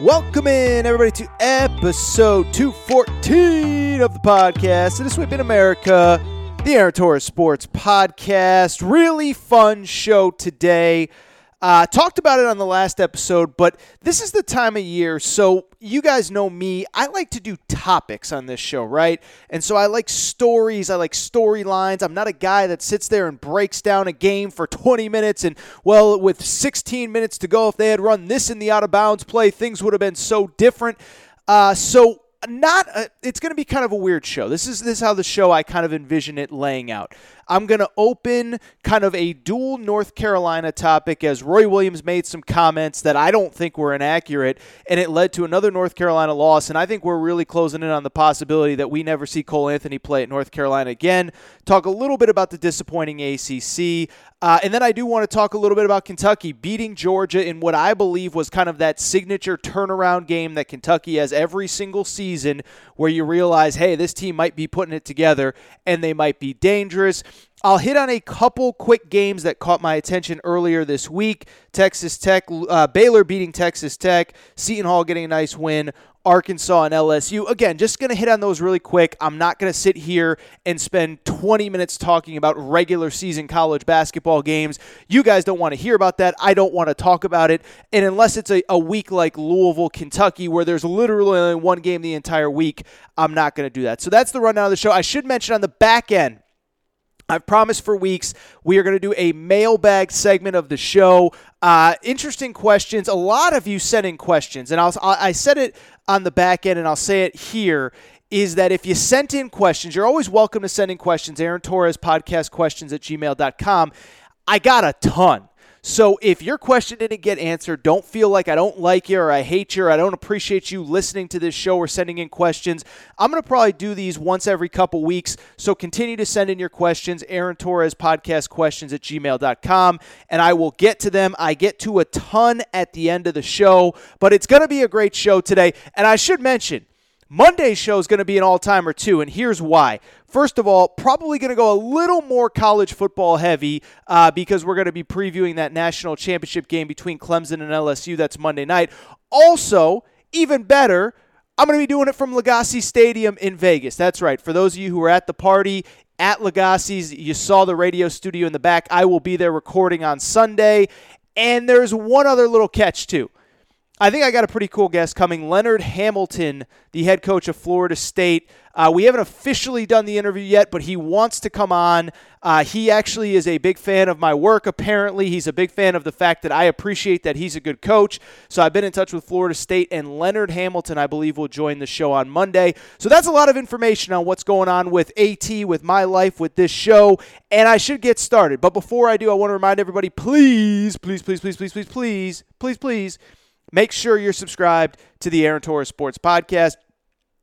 Welcome in, everybody, to episode 214 of the podcast. This Week in America, the Aaron Torres Sports Podcast. Really fun show today. Uh, talked about it on the last episode, but this is the time of year. So, you guys know me. I like to do topics on this show, right? And so, I like stories. I like storylines. I'm not a guy that sits there and breaks down a game for 20 minutes. And, well, with 16 minutes to go, if they had run this in the out of bounds play, things would have been so different. Uh, so, not a, it's going to be kind of a weird show. This is this is how the show I kind of envision it laying out. I'm going to open kind of a dual North Carolina topic as Roy Williams made some comments that I don't think were inaccurate and it led to another North Carolina loss and I think we're really closing in on the possibility that we never see Cole Anthony play at North Carolina again. Talk a little bit about the disappointing ACC. Uh, and then I do want to talk a little bit about Kentucky beating Georgia in what I believe was kind of that signature turnaround game that Kentucky has every single season where you realize, hey, this team might be putting it together and they might be dangerous. I'll hit on a couple quick games that caught my attention earlier this week. Texas Tech, uh, Baylor beating Texas Tech, Seton Hall getting a nice win, Arkansas and LSU. Again, just going to hit on those really quick. I'm not going to sit here and spend 20 minutes talking about regular season college basketball games. You guys don't want to hear about that. I don't want to talk about it. And unless it's a, a week like Louisville, Kentucky, where there's literally only one game the entire week, I'm not going to do that. So that's the rundown of the show. I should mention on the back end, I've promised for weeks we are going to do a mailbag segment of the show. Uh, interesting questions. A lot of you sent in questions, and I'll, I said it on the back end, and I'll say it here. Is that if you sent in questions, you're always welcome to send in questions. Aaron Torres podcast questions at gmail.com. I got a ton. So if your question didn't get answered, don't feel like I don't like you or I hate you or I don't appreciate you listening to this show or sending in questions. I'm going to probably do these once every couple weeks. So continue to send in your questions, Aaron Torres podcast questions at gmail.com, and I will get to them. I get to a ton at the end of the show, but it's going to be a great show today. And I should mention, Monday's show is going to be an all timer too, and here's why. First of all, probably going to go a little more college football heavy uh, because we're going to be previewing that national championship game between Clemson and LSU. That's Monday night. Also, even better, I'm going to be doing it from Legacy Stadium in Vegas. That's right. For those of you who are at the party, at Legacy's, you saw the radio studio in the back. I will be there recording on Sunday. And there's one other little catch, too. I think I got a pretty cool guest coming. Leonard Hamilton, the head coach of Florida State. Uh, we haven't officially done the interview yet, but he wants to come on. Uh, he actually is a big fan of my work, apparently. He's a big fan of the fact that I appreciate that he's a good coach. So I've been in touch with Florida State, and Leonard Hamilton, I believe, will join the show on Monday. So that's a lot of information on what's going on with AT, with my life, with this show, and I should get started. But before I do, I want to remind everybody please, please, please, please, please, please, please, please, please Make sure you're subscribed to the Aaron Torres Sports Podcast.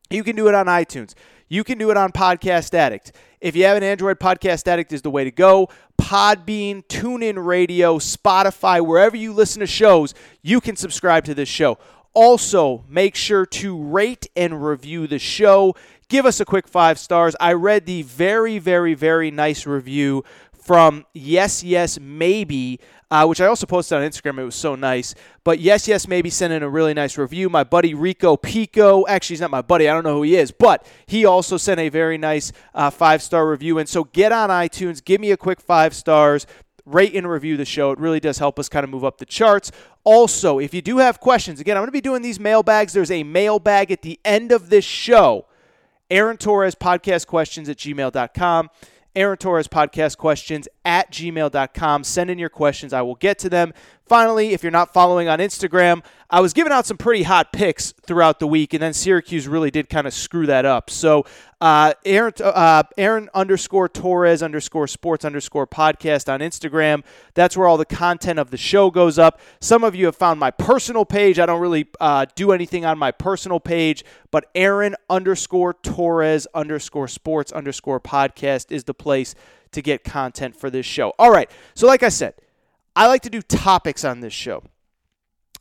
You can do it on iTunes. You can do it on Podcast Addict. If you have an Android, Podcast Addict is the way to go. Podbean, TuneIn Radio, Spotify, wherever you listen to shows, you can subscribe to this show. Also, make sure to rate and review the show. Give us a quick five stars. I read the very, very, very nice review from Yes, Yes, Maybe, uh, which I also posted on Instagram. It was so nice. But Yes, Yes, Maybe sent in a really nice review. My buddy Rico Pico, actually, he's not my buddy. I don't know who he is, but he also sent a very nice uh, five star review. And so get on iTunes, give me a quick five stars rate and review the show. It really does help us kind of move up the charts. Also, if you do have questions, again, I'm going to be doing these mailbags. There's a mailbag at the end of this show. Aaron Torres podcast questions at gmail.com. Aaron Torres podcast questions at gmail.com. Send in your questions. I will get to them. Finally, if you're not following on Instagram, I was giving out some pretty hot picks throughout the week, and then Syracuse really did kind of screw that up. So, uh, Aaron, uh, Aaron underscore Torres underscore sports underscore podcast on Instagram. That's where all the content of the show goes up. Some of you have found my personal page. I don't really uh, do anything on my personal page, but Aaron underscore Torres underscore sports underscore podcast is the place to get content for this show. All right. So, like I said, I like to do topics on this show.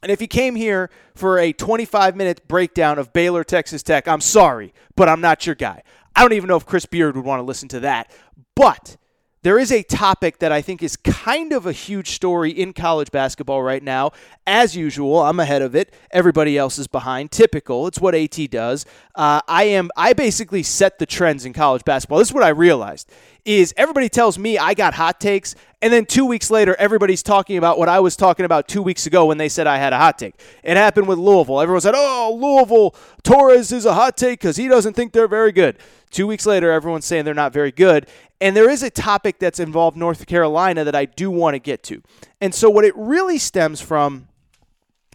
And if you came here for a 25 minute breakdown of Baylor, Texas Tech, I'm sorry, but I'm not your guy. I don't even know if Chris Beard would want to listen to that. But there is a topic that I think is kind of a huge story in college basketball right now. As usual, I'm ahead of it. Everybody else is behind. Typical. It's what AT does. Uh, I am. I basically set the trends in college basketball. This is what I realized: is everybody tells me I got hot takes, and then two weeks later, everybody's talking about what I was talking about two weeks ago when they said I had a hot take. It happened with Louisville. Everyone said, "Oh, Louisville Torres is a hot take because he doesn't think they're very good." Two weeks later, everyone's saying they're not very good. And there is a topic that's involved North Carolina that I do want to get to. And so, what it really stems from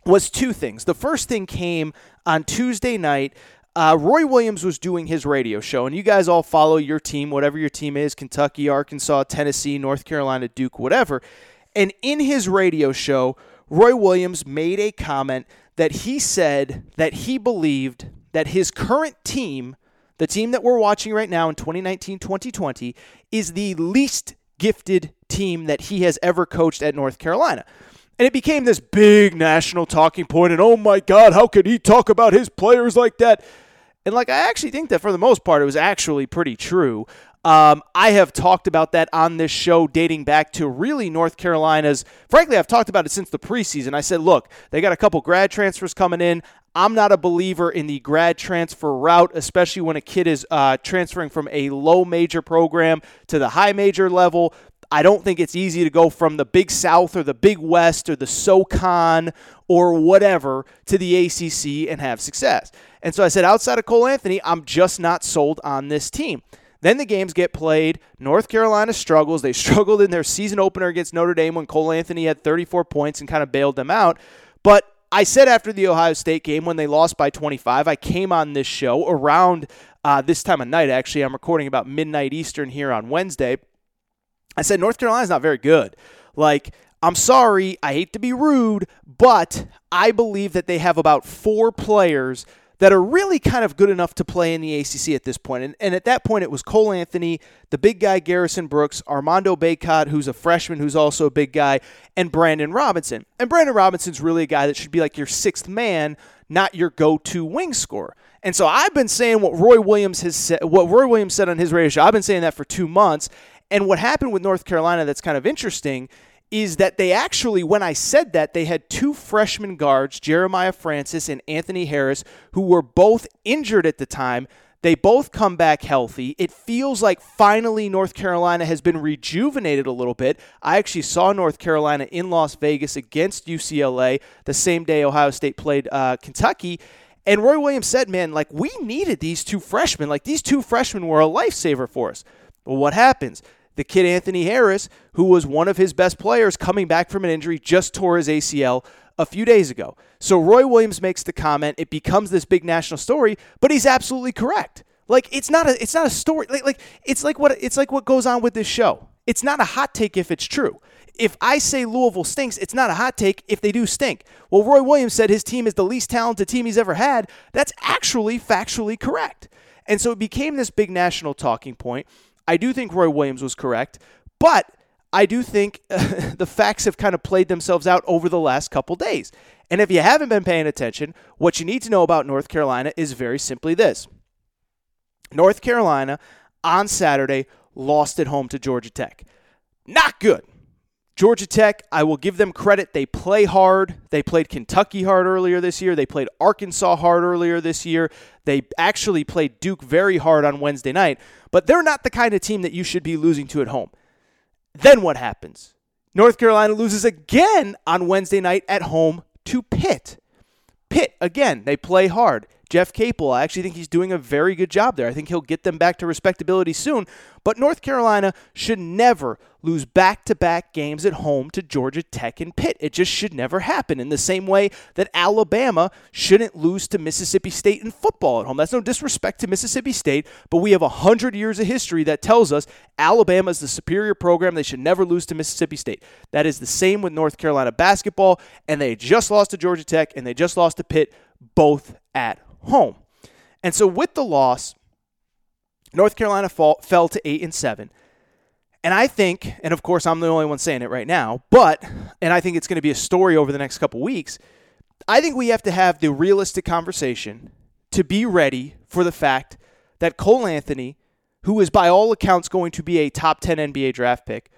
was two things. The first thing came on Tuesday night. Uh, Roy Williams was doing his radio show, and you guys all follow your team, whatever your team is Kentucky, Arkansas, Tennessee, North Carolina, Duke, whatever. And in his radio show, Roy Williams made a comment that he said that he believed that his current team, the team that we're watching right now in 2019 2020, is the least gifted team that he has ever coached at North Carolina. And it became this big national talking point, and oh my God, how could he talk about his players like that? And like, I actually think that for the most part, it was actually pretty true. Um, I have talked about that on this show dating back to really North Carolina's. Frankly, I've talked about it since the preseason. I said, look, they got a couple grad transfers coming in. I'm not a believer in the grad transfer route, especially when a kid is uh, transferring from a low major program to the high major level. I don't think it's easy to go from the Big South or the Big West or the SoCon or whatever to the ACC and have success. And so I said, outside of Cole Anthony, I'm just not sold on this team. Then the games get played. North Carolina struggles. They struggled in their season opener against Notre Dame when Cole Anthony had 34 points and kind of bailed them out. But I said after the Ohio State game when they lost by 25, I came on this show around uh, this time of night. Actually, I'm recording about midnight Eastern here on Wednesday. I said North Carolina's not very good. Like, I'm sorry, I hate to be rude, but I believe that they have about four players that are really kind of good enough to play in the ACC at this point. And, and at that point, it was Cole Anthony, the big guy Garrison Brooks, Armando Bacot, who's a freshman who's also a big guy, and Brandon Robinson. And Brandon Robinson's really a guy that should be like your sixth man, not your go-to wing scorer. And so I've been saying what Roy Williams has said, what Roy Williams said on his radio show. I've been saying that for two months. And what happened with North Carolina that's kind of interesting is that they actually, when I said that, they had two freshman guards, Jeremiah Francis and Anthony Harris, who were both injured at the time. They both come back healthy. It feels like finally North Carolina has been rejuvenated a little bit. I actually saw North Carolina in Las Vegas against UCLA the same day Ohio State played uh, Kentucky. And Roy Williams said, man, like we needed these two freshmen. Like these two freshmen were a lifesaver for us. Well, what happens? The kid Anthony Harris, who was one of his best players coming back from an injury, just tore his ACL a few days ago. So Roy Williams makes the comment, it becomes this big national story, but he's absolutely correct. Like it's not a it's not a story like like it's like what it's like what goes on with this show. It's not a hot take if it's true. If I say Louisville stinks, it's not a hot take if they do stink. Well, Roy Williams said his team is the least talented team he's ever had. That's actually factually correct. And so it became this big national talking point. I do think Roy Williams was correct, but I do think uh, the facts have kind of played themselves out over the last couple days. And if you haven't been paying attention, what you need to know about North Carolina is very simply this North Carolina on Saturday lost at home to Georgia Tech. Not good. Georgia Tech, I will give them credit. They play hard. They played Kentucky hard earlier this year. They played Arkansas hard earlier this year. They actually played Duke very hard on Wednesday night, but they're not the kind of team that you should be losing to at home. Then what happens? North Carolina loses again on Wednesday night at home to Pitt. Pitt, again, they play hard. Jeff Capel, I actually think he's doing a very good job there. I think he'll get them back to respectability soon. But North Carolina should never lose back to back games at home to Georgia Tech and Pitt. It just should never happen. In the same way that Alabama shouldn't lose to Mississippi State in football at home. That's no disrespect to Mississippi State, but we have 100 years of history that tells us Alabama is the superior program. They should never lose to Mississippi State. That is the same with North Carolina basketball, and they just lost to Georgia Tech and they just lost to Pitt, both at home. And so with the loss, North Carolina fall, fell to 8 and 7. And I think, and of course I'm the only one saying it right now, but and I think it's going to be a story over the next couple weeks. I think we have to have the realistic conversation to be ready for the fact that Cole Anthony, who is by all accounts going to be a top 10 NBA draft pick,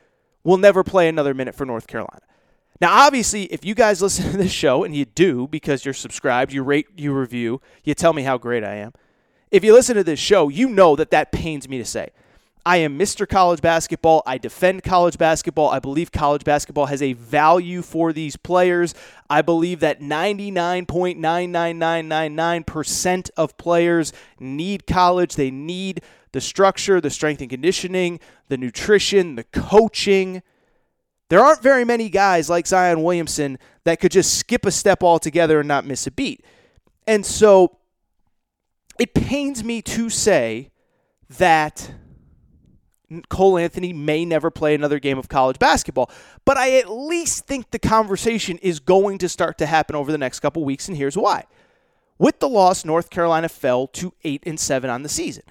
will never play another minute for North Carolina. Now, obviously, if you guys listen to this show, and you do because you're subscribed, you rate, you review, you tell me how great I am. If you listen to this show, you know that that pains me to say. I am Mr. College Basketball. I defend college basketball. I believe college basketball has a value for these players. I believe that 99.99999% of players need college. They need the structure, the strength and conditioning, the nutrition, the coaching. There aren't very many guys like Zion Williamson that could just skip a step altogether and not miss a beat. And so it pains me to say that Cole Anthony may never play another game of college basketball, but I at least think the conversation is going to start to happen over the next couple weeks, and here's why. With the loss, North Carolina fell to 8 and 7 on the season.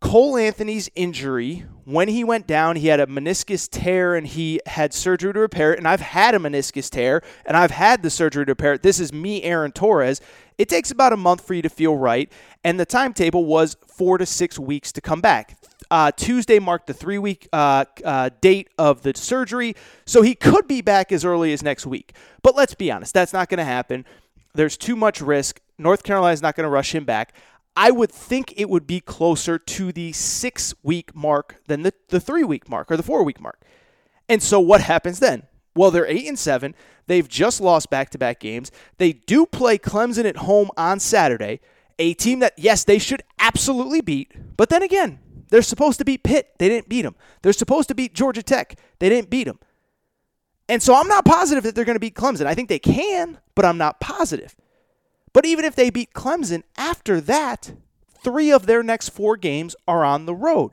Cole Anthony's injury, when he went down, he had a meniscus tear and he had surgery to repair it. And I've had a meniscus tear and I've had the surgery to repair it. This is me, Aaron Torres. It takes about a month for you to feel right. And the timetable was four to six weeks to come back. Uh, Tuesday marked the three week uh, uh, date of the surgery. So he could be back as early as next week. But let's be honest, that's not going to happen. There's too much risk. North Carolina's not going to rush him back. I would think it would be closer to the six week mark than the, the three week mark or the four week mark. And so what happens then? Well, they're eight and seven. They've just lost back to back games. They do play Clemson at home on Saturday, a team that, yes, they should absolutely beat. But then again, they're supposed to beat Pitt. They didn't beat them. They're supposed to beat Georgia Tech. They didn't beat them. And so I'm not positive that they're going to beat Clemson. I think they can, but I'm not positive. But even if they beat Clemson, after that, three of their next four games are on the road.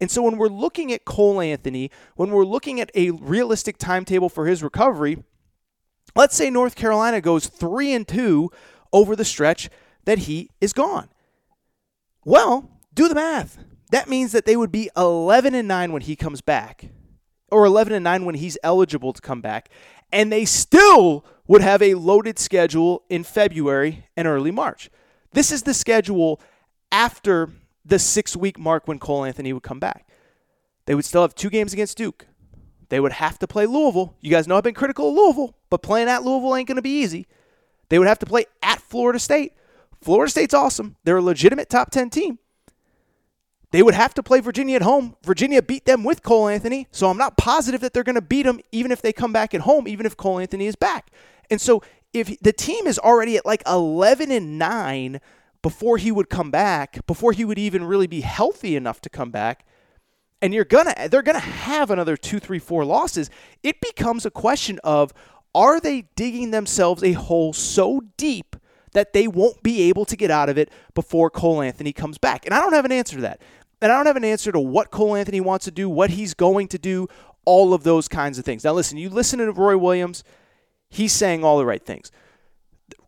And so when we're looking at Cole Anthony, when we're looking at a realistic timetable for his recovery, let's say North Carolina goes 3 and 2 over the stretch that he is gone. Well, do the math. That means that they would be 11 and 9 when he comes back or 11 and 9 when he's eligible to come back and they still would have a loaded schedule in February and early March. This is the schedule after the six week mark when Cole Anthony would come back. They would still have two games against Duke. They would have to play Louisville. You guys know I've been critical of Louisville, but playing at Louisville ain't going to be easy. They would have to play at Florida State. Florida State's awesome. They're a legitimate top 10 team. They would have to play Virginia at home. Virginia beat them with Cole Anthony, so I'm not positive that they're going to beat them even if they come back at home, even if Cole Anthony is back. And so if the team is already at like 11 and 9 before he would come back, before he would even really be healthy enough to come back, and you're gonna they're gonna have another two, three, four losses, it becomes a question of are they digging themselves a hole so deep that they won't be able to get out of it before Cole Anthony comes back? And I don't have an answer to that. And I don't have an answer to what Cole Anthony wants to do, what he's going to do, all of those kinds of things. Now, listen, you listen to Roy Williams, he's saying all the right things.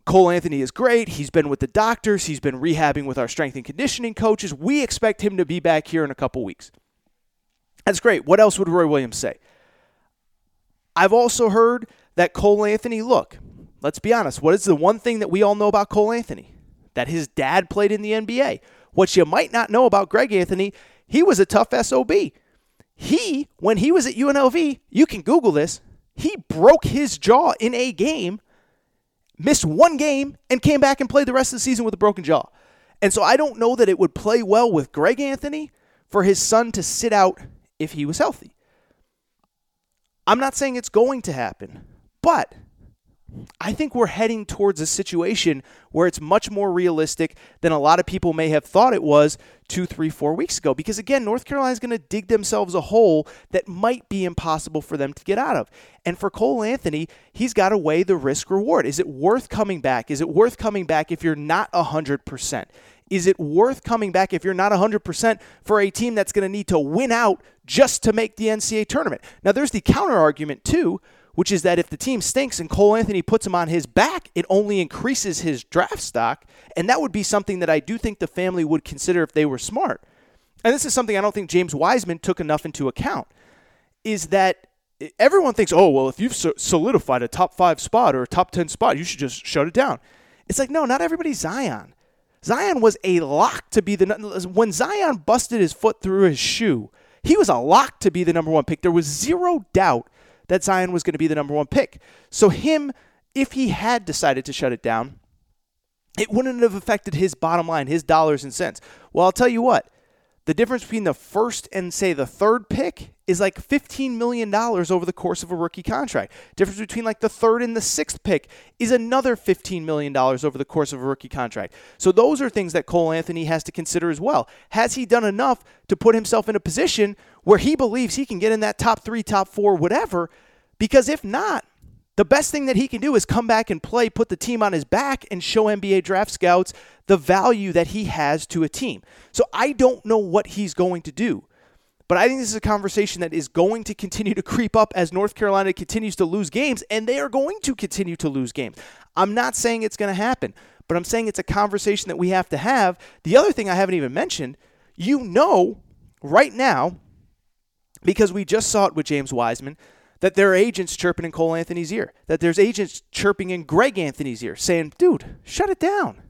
Cole Anthony is great. He's been with the doctors, he's been rehabbing with our strength and conditioning coaches. We expect him to be back here in a couple weeks. That's great. What else would Roy Williams say? I've also heard that Cole Anthony, look, let's be honest, what is the one thing that we all know about Cole Anthony? That his dad played in the NBA. What you might not know about Greg Anthony, he was a tough SOB. He, when he was at UNLV, you can Google this, he broke his jaw in a game, missed one game, and came back and played the rest of the season with a broken jaw. And so I don't know that it would play well with Greg Anthony for his son to sit out if he was healthy. I'm not saying it's going to happen, but I think we're heading towards a situation where it's much more realistic than a lot of people may have thought it was two, three, four weeks ago. Because again, North Carolina is going to dig themselves a hole that might be impossible for them to get out of. And for Cole Anthony, he's got to weigh the risk reward. Is it worth coming back? Is it worth coming back if you're not 100%? Is it worth coming back if you're not 100% for a team that's going to need to win out just to make the NCAA tournament? Now, there's the counter argument, too which is that if the team stinks and Cole Anthony puts him on his back, it only increases his draft stock. And that would be something that I do think the family would consider if they were smart. And this is something I don't think James Wiseman took enough into account is that everyone thinks, oh, well, if you've solidified a top five spot or a top 10 spot, you should just shut it down. It's like, no, not everybody's Zion. Zion was a lock to be the when Zion busted his foot through his shoe, he was a lock to be the number one pick. There was zero doubt that Zion was going to be the number one pick. So, him, if he had decided to shut it down, it wouldn't have affected his bottom line, his dollars and cents. Well, I'll tell you what, the difference between the first and, say, the third pick is like $15 million over the course of a rookie contract. Difference between like the third and the sixth pick is another $15 million over the course of a rookie contract. So those are things that Cole Anthony has to consider as well. Has he done enough to put himself in a position where he believes he can get in that top three, top four, whatever? Because if not, the best thing that he can do is come back and play, put the team on his back, and show NBA draft scouts the value that he has to a team. So I don't know what he's going to do. But I think this is a conversation that is going to continue to creep up as North Carolina continues to lose games, and they are going to continue to lose games. I'm not saying it's going to happen, but I'm saying it's a conversation that we have to have. The other thing I haven't even mentioned, you know, right now, because we just saw it with James Wiseman, that there are agents chirping in Cole Anthony's ear, that there's agents chirping in Greg Anthony's ear, saying, dude, shut it down.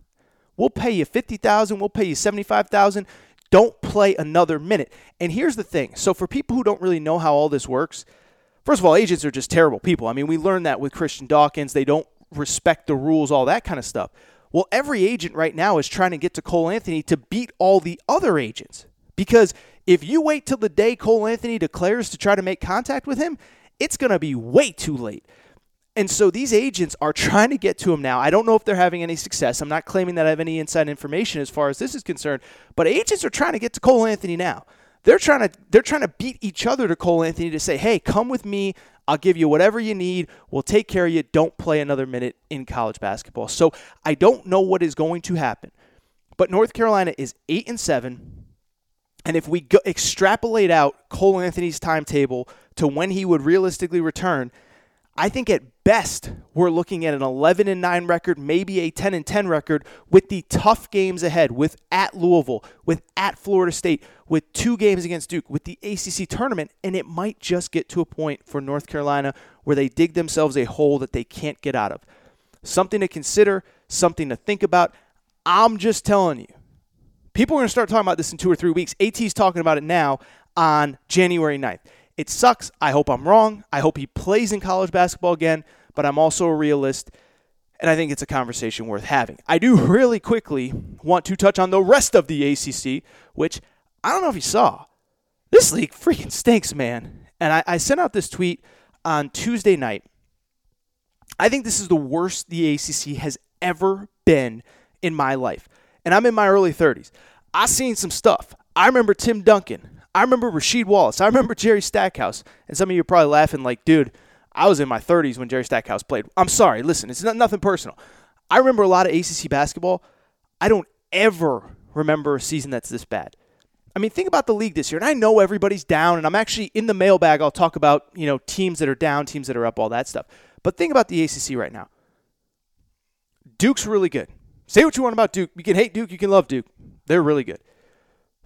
We'll pay you 50000 we'll pay you 75000 don't play another minute. And here's the thing so, for people who don't really know how all this works, first of all, agents are just terrible people. I mean, we learned that with Christian Dawkins. They don't respect the rules, all that kind of stuff. Well, every agent right now is trying to get to Cole Anthony to beat all the other agents. Because if you wait till the day Cole Anthony declares to try to make contact with him, it's going to be way too late. And so these agents are trying to get to him now. I don't know if they're having any success. I'm not claiming that I have any inside information as far as this is concerned, but agents are trying to get to Cole Anthony now. They're trying to they're trying to beat each other to Cole Anthony to say, "Hey, come with me. I'll give you whatever you need. We'll take care of you. Don't play another minute in college basketball." So, I don't know what is going to happen. But North Carolina is 8 and 7. And if we go, extrapolate out Cole Anthony's timetable to when he would realistically return, I think at best we're looking at an 11 and 9 record, maybe a 10 and 10 record with the tough games ahead with at Louisville, with at Florida State, with two games against Duke, with the ACC tournament, and it might just get to a point for North Carolina where they dig themselves a hole that they can't get out of. Something to consider, something to think about. I'm just telling you. People are going to start talking about this in 2 or 3 weeks. AT's talking about it now on January 9th. It sucks. I hope I'm wrong. I hope he plays in college basketball again, but I'm also a realist, and I think it's a conversation worth having. I do really quickly want to touch on the rest of the ACC, which I don't know if you saw. This league freaking stinks, man. And I, I sent out this tweet on Tuesday night. I think this is the worst the ACC has ever been in my life. And I'm in my early 30s. I've seen some stuff. I remember Tim Duncan. I remember Rasheed Wallace. I remember Jerry Stackhouse. And some of you are probably laughing like, dude, I was in my 30s when Jerry Stackhouse played. I'm sorry. Listen, it's not, nothing personal. I remember a lot of ACC basketball. I don't ever remember a season that's this bad. I mean, think about the league this year. And I know everybody's down, and I'm actually in the mailbag. I'll talk about, you know, teams that are down, teams that are up, all that stuff. But think about the ACC right now. Duke's really good. Say what you want about Duke. You can hate Duke, you can love Duke. They're really good.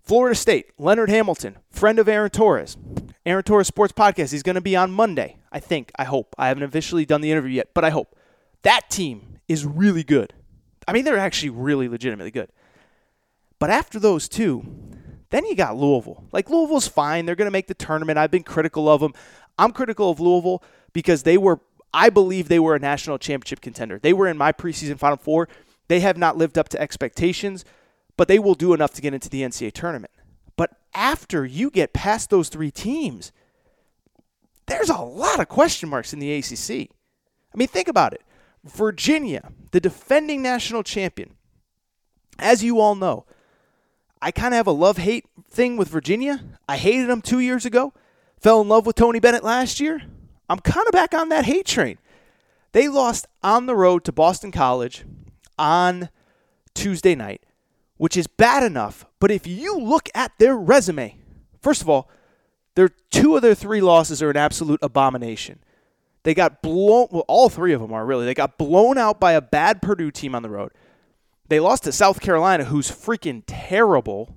Florida State, Leonard Hamilton, friend of Aaron Torres. Aaron Torres Sports Podcast. He's going to be on Monday, I think. I hope. I haven't officially done the interview yet, but I hope. That team is really good. I mean, they're actually really legitimately good. But after those two, then you got Louisville. Like, Louisville's fine. They're going to make the tournament. I've been critical of them. I'm critical of Louisville because they were, I believe they were a national championship contender. They were in my preseason Final Four. They have not lived up to expectations but they will do enough to get into the NCAA tournament. But after you get past those three teams, there's a lot of question marks in the ACC. I mean, think about it. Virginia, the defending national champion, as you all know, I kind of have a love hate thing with Virginia. I hated them two years ago, fell in love with Tony Bennett last year. I'm kind of back on that hate train. They lost on the road to Boston College on Tuesday night, which is bad enough. But if you look at their resume, first of all, their two of their three losses are an absolute abomination. They got blown. Well, all three of them are really. They got blown out by a bad Purdue team on the road. They lost to South Carolina, who's freaking terrible,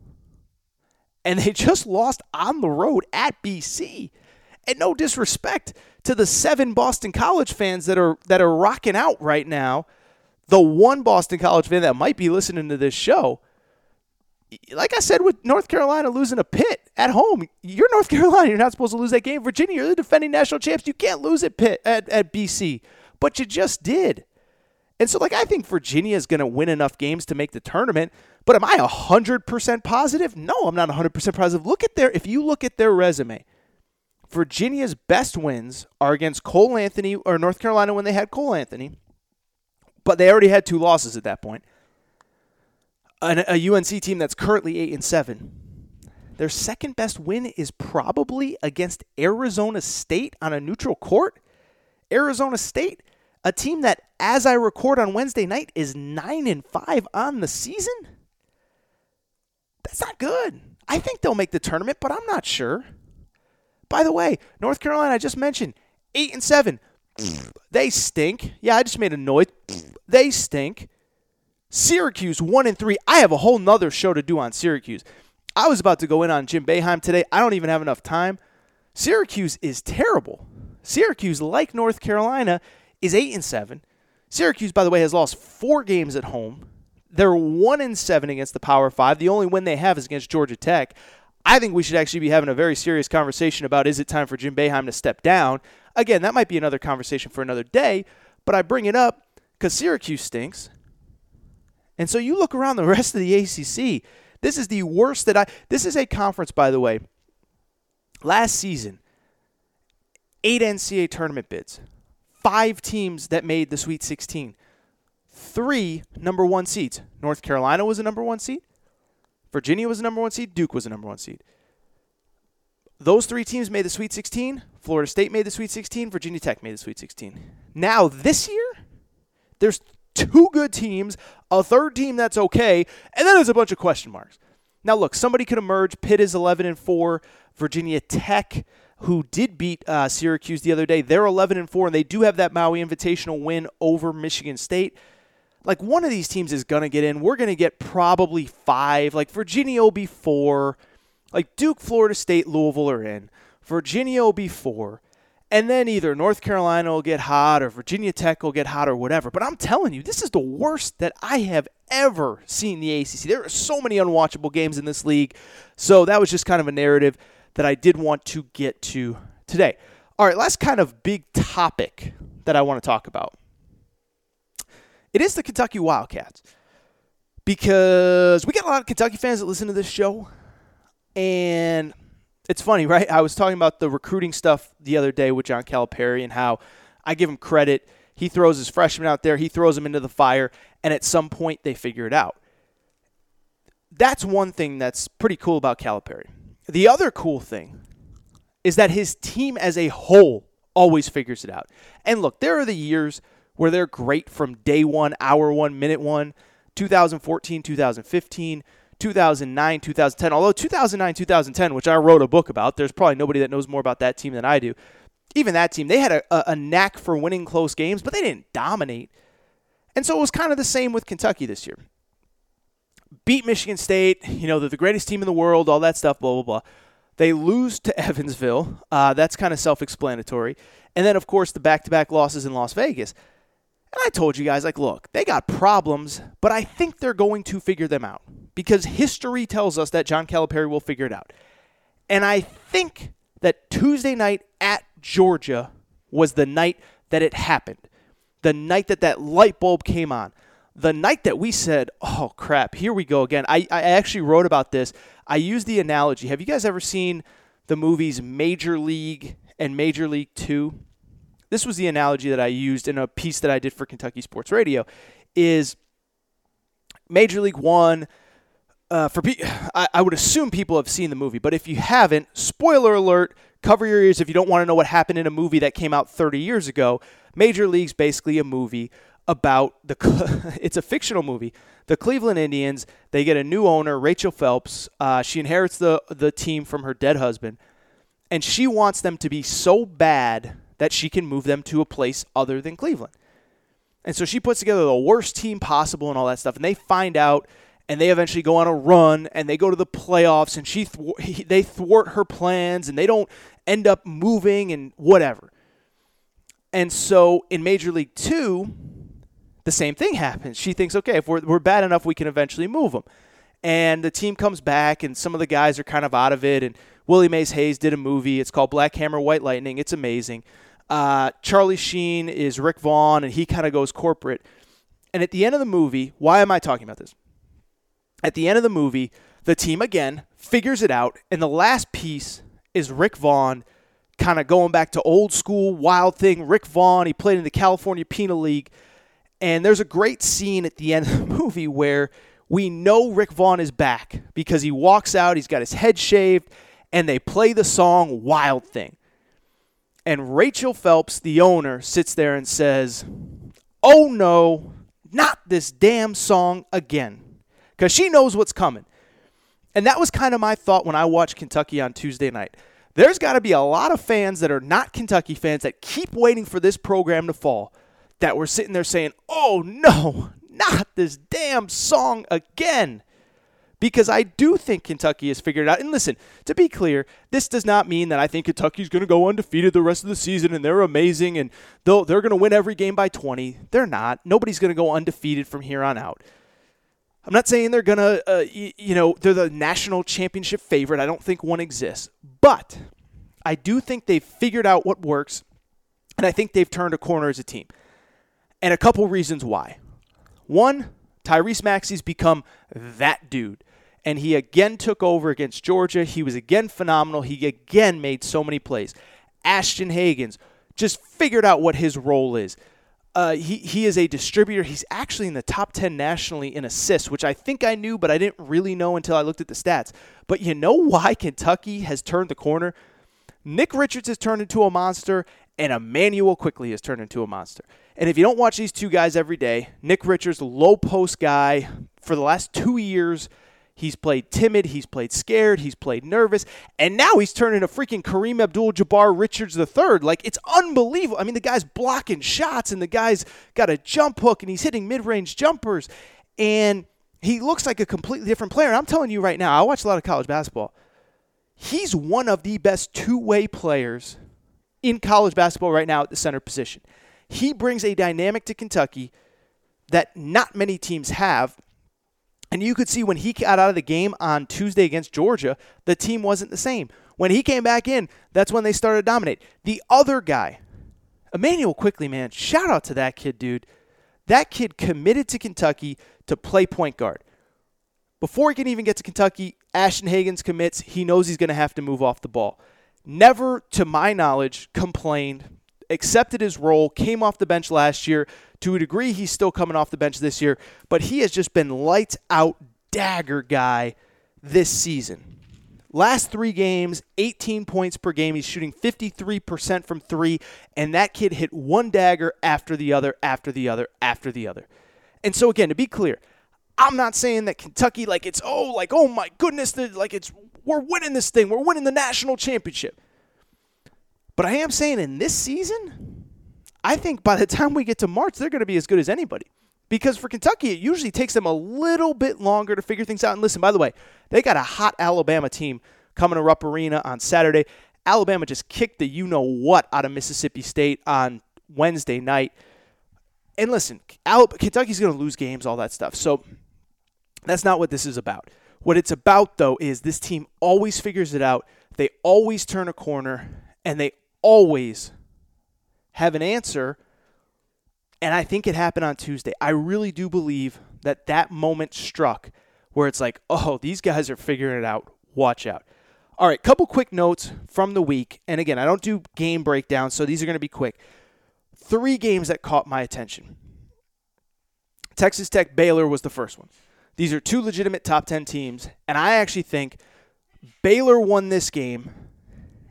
and they just lost on the road at BC. And no disrespect to the seven Boston College fans that are that are rocking out right now. The one Boston College fan that might be listening to this show, like I said, with North Carolina losing a Pitt at home, you're North Carolina. You're not supposed to lose that game. Virginia, you're the defending national champs. You can't lose at Pitt at, at BC, but you just did. And so, like, I think Virginia is going to win enough games to make the tournament. But am I 100% positive? No, I'm not 100% positive. Look at their, if you look at their resume, Virginia's best wins are against Cole Anthony or North Carolina when they had Cole Anthony, but they already had two losses at that point. An, a UNC team that's currently 8 and 7. Their second best win is probably against Arizona State on a neutral court. Arizona State a team that, as I record on Wednesday night, is nine and five on the season. That's not good. I think they'll make the tournament, but I'm not sure. By the way, North Carolina, I just mentioned, eight and seven. They stink. Yeah, I just made a noise. They stink. Syracuse one and three. I have a whole nother show to do on Syracuse. I was about to go in on Jim Boeheim today. I don't even have enough time. Syracuse is terrible. Syracuse, like North Carolina, is eight and seven. Syracuse, by the way, has lost four games at home. They're one and seven against the Power Five. The only win they have is against Georgia Tech. I think we should actually be having a very serious conversation about is it time for Jim Boeheim to step down? Again, that might be another conversation for another day, but I bring it up because Syracuse stinks. And so you look around the rest of the ACC. This is the worst that I. This is a conference, by the way. Last season, eight NCAA tournament bids five teams that made the Sweet 16. Three number one seeds. North Carolina was a number one seed. Virginia was a number one seed. Duke was a number one seed. Those three teams made the Sweet 16. Florida State made the Sweet 16. Virginia Tech made the Sweet 16. Now, this year, there's two good teams, a third team that's okay, and then there's a bunch of question marks. Now, look, somebody could emerge. Pitt is 11 and 4. Virginia Tech who did beat uh, Syracuse the other day. They're 11 and 4, and they do have that Maui Invitational win over Michigan State. Like one of these teams is going to get in. We're going to get probably five. Like Virginia will be four. Like Duke, Florida State, Louisville are in. Virginia will be four. And then either North Carolina will get hot or Virginia Tech will get hot or whatever. But I'm telling you, this is the worst that I have ever seen the ACC. There are so many unwatchable games in this league. So that was just kind of a narrative that I did want to get to today. All right, last kind of big topic that I want to talk about. It is the Kentucky Wildcats. Because we get a lot of Kentucky fans that listen to this show. And it's funny, right? I was talking about the recruiting stuff the other day with John Calipari and how I give him credit. He throws his freshmen out there, he throws them into the fire, and at some point they figure it out. That's one thing that's pretty cool about Calipari. The other cool thing is that his team as a whole always figures it out. And look, there are the years where they're great from day one, hour one, minute one, 2014, 2015, 2009, 2010. Although 2009, 2010, which I wrote a book about, there's probably nobody that knows more about that team than I do. Even that team, they had a, a, knack for winning close games, but they didn't dominate. And so it was kind of the same with Kentucky this year beat Michigan State. You know, they're the greatest team in the world, all that stuff, blah, blah, blah. They lose to Evansville. Uh, that's kind of self explanatory. And then, of course, the back to back losses in Las Vegas. And I told you guys, like, look, they got problems, but I think they're going to figure them out because history tells us that John Calipari will figure it out. And I think that Tuesday night at Georgia was the night that it happened, the night that that light bulb came on the night that we said, oh crap, here we go again. I, I actually wrote about this. I used the analogy. Have you guys ever seen the movies Major League and Major League Two. This was the analogy that I used in a piece that I did for Kentucky Sports Radio. Is Major League One. Uh, for pe- I, I would assume people have seen the movie, but if you haven't, spoiler alert, cover your ears if you don't want to know what happened in a movie that came out 30 years ago. Major League's basically a movie about the it's a fictional movie. The Cleveland Indians, they get a new owner, Rachel Phelps. Uh, she inherits the the team from her dead husband, and she wants them to be so bad that she can move them to a place other than Cleveland. And so she puts together the worst team possible and all that stuff. And they find out, and they eventually go on a run, and they go to the playoffs, and she th- they thwart her plans, and they don't end up moving and whatever. And so in Major League Two, the same thing happens. She thinks, okay, if we're, we're bad enough, we can eventually move them. And the team comes back, and some of the guys are kind of out of it. And Willie Mays Hayes did a movie. It's called Black Hammer, White Lightning. It's amazing. Uh, Charlie Sheen is Rick Vaughn, and he kind of goes corporate. And at the end of the movie, why am I talking about this? At the end of the movie, the team again figures it out, and the last piece is Rick Vaughn kind of going back to old school wild thing. Rick Vaughn, he played in the California Penal League. And there's a great scene at the end of the movie where we know Rick Vaughn is back because he walks out, he's got his head shaved, and they play the song Wild Thing. And Rachel Phelps, the owner, sits there and says, Oh no, not this damn song again. Because she knows what's coming. And that was kind of my thought when I watched Kentucky on Tuesday night. There's got to be a lot of fans that are not Kentucky fans that keep waiting for this program to fall that were sitting there saying, oh no, not this damn song again because I do think Kentucky has figured it out. And listen, to be clear, this does not mean that I think Kentucky's going to go undefeated the rest of the season and they're amazing and they'll, they're going to win every game by 20. They're not. Nobody's going to go undefeated from here on out. I'm not saying they're going to, uh, y- you know, they're the national championship favorite. I don't think one exists. But I do think they've figured out what works, and I think they've turned a corner as a team. And a couple reasons why. One, Tyrese Maxey's become that dude and he again took over against Georgia. He was again phenomenal. He again made so many plays. Ashton Hagans just figured out what his role is. Uh, he, he is a distributor. He's actually in the top 10 nationally in assists, which I think I knew, but I didn't really know until I looked at the stats. But you know why Kentucky has turned the corner? Nick Richards has turned into a monster, and Immanuel Quickley has turned into a monster. And if you don't watch these two guys every day, Nick Richards, low post guy for the last two years – He's played timid. He's played scared. He's played nervous. And now he's turning a freaking Kareem Abdul Jabbar Richards III. Like, it's unbelievable. I mean, the guy's blocking shots and the guy's got a jump hook and he's hitting mid range jumpers. And he looks like a completely different player. And I'm telling you right now, I watch a lot of college basketball. He's one of the best two way players in college basketball right now at the center position. He brings a dynamic to Kentucky that not many teams have. And you could see when he got out of the game on Tuesday against Georgia, the team wasn't the same. When he came back in, that's when they started to dominate. The other guy, Immanuel Quickley, man, shout out to that kid, dude. That kid committed to Kentucky to play point guard. Before he can even get to Kentucky, Ashton Hagans commits. He knows he's going to have to move off the ball. Never, to my knowledge, complained, accepted his role, came off the bench last year, to a degree, he's still coming off the bench this year, but he has just been lights out dagger guy this season. Last three games, 18 points per game. He's shooting 53% from three, and that kid hit one dagger after the other, after the other, after the other. And so, again, to be clear, I'm not saying that Kentucky, like it's, oh, like, oh my goodness, like it's, we're winning this thing, we're winning the national championship. But I am saying in this season, I think by the time we get to March, they're going to be as good as anybody. Because for Kentucky, it usually takes them a little bit longer to figure things out. And listen, by the way, they got a hot Alabama team coming to Rupp Arena on Saturday. Alabama just kicked the you know what out of Mississippi State on Wednesday night. And listen, Kentucky's going to lose games, all that stuff. So that's not what this is about. What it's about, though, is this team always figures it out. They always turn a corner, and they always have an answer. And I think it happened on Tuesday. I really do believe that that moment struck where it's like, oh, these guys are figuring it out. Watch out. All right, couple quick notes from the week. And again, I don't do game breakdowns, so these are going to be quick. Three games that caught my attention. Texas Tech Baylor was the first one. These are two legitimate top 10 teams, and I actually think Baylor won this game.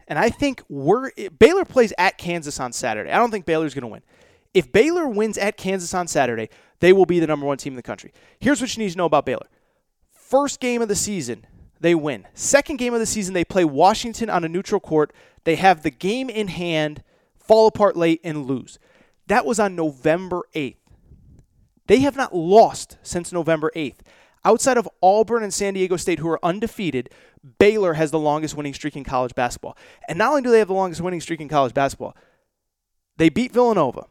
And I think we're Baylor plays at Kansas on Saturday. I don't think Baylor's going to win. If Baylor wins at Kansas on Saturday, they will be the number one team in the country. Here's what you need to know about Baylor. First game of the season, they win. Second game of the season, they play Washington on a neutral court. They have the game in hand, fall apart late, and lose. That was on November 8th. They have not lost since November 8th. Outside of Auburn and San Diego State, who are undefeated, Baylor has the longest winning streak in college basketball. And not only do they have the longest winning streak in college basketball, they beat Villanova,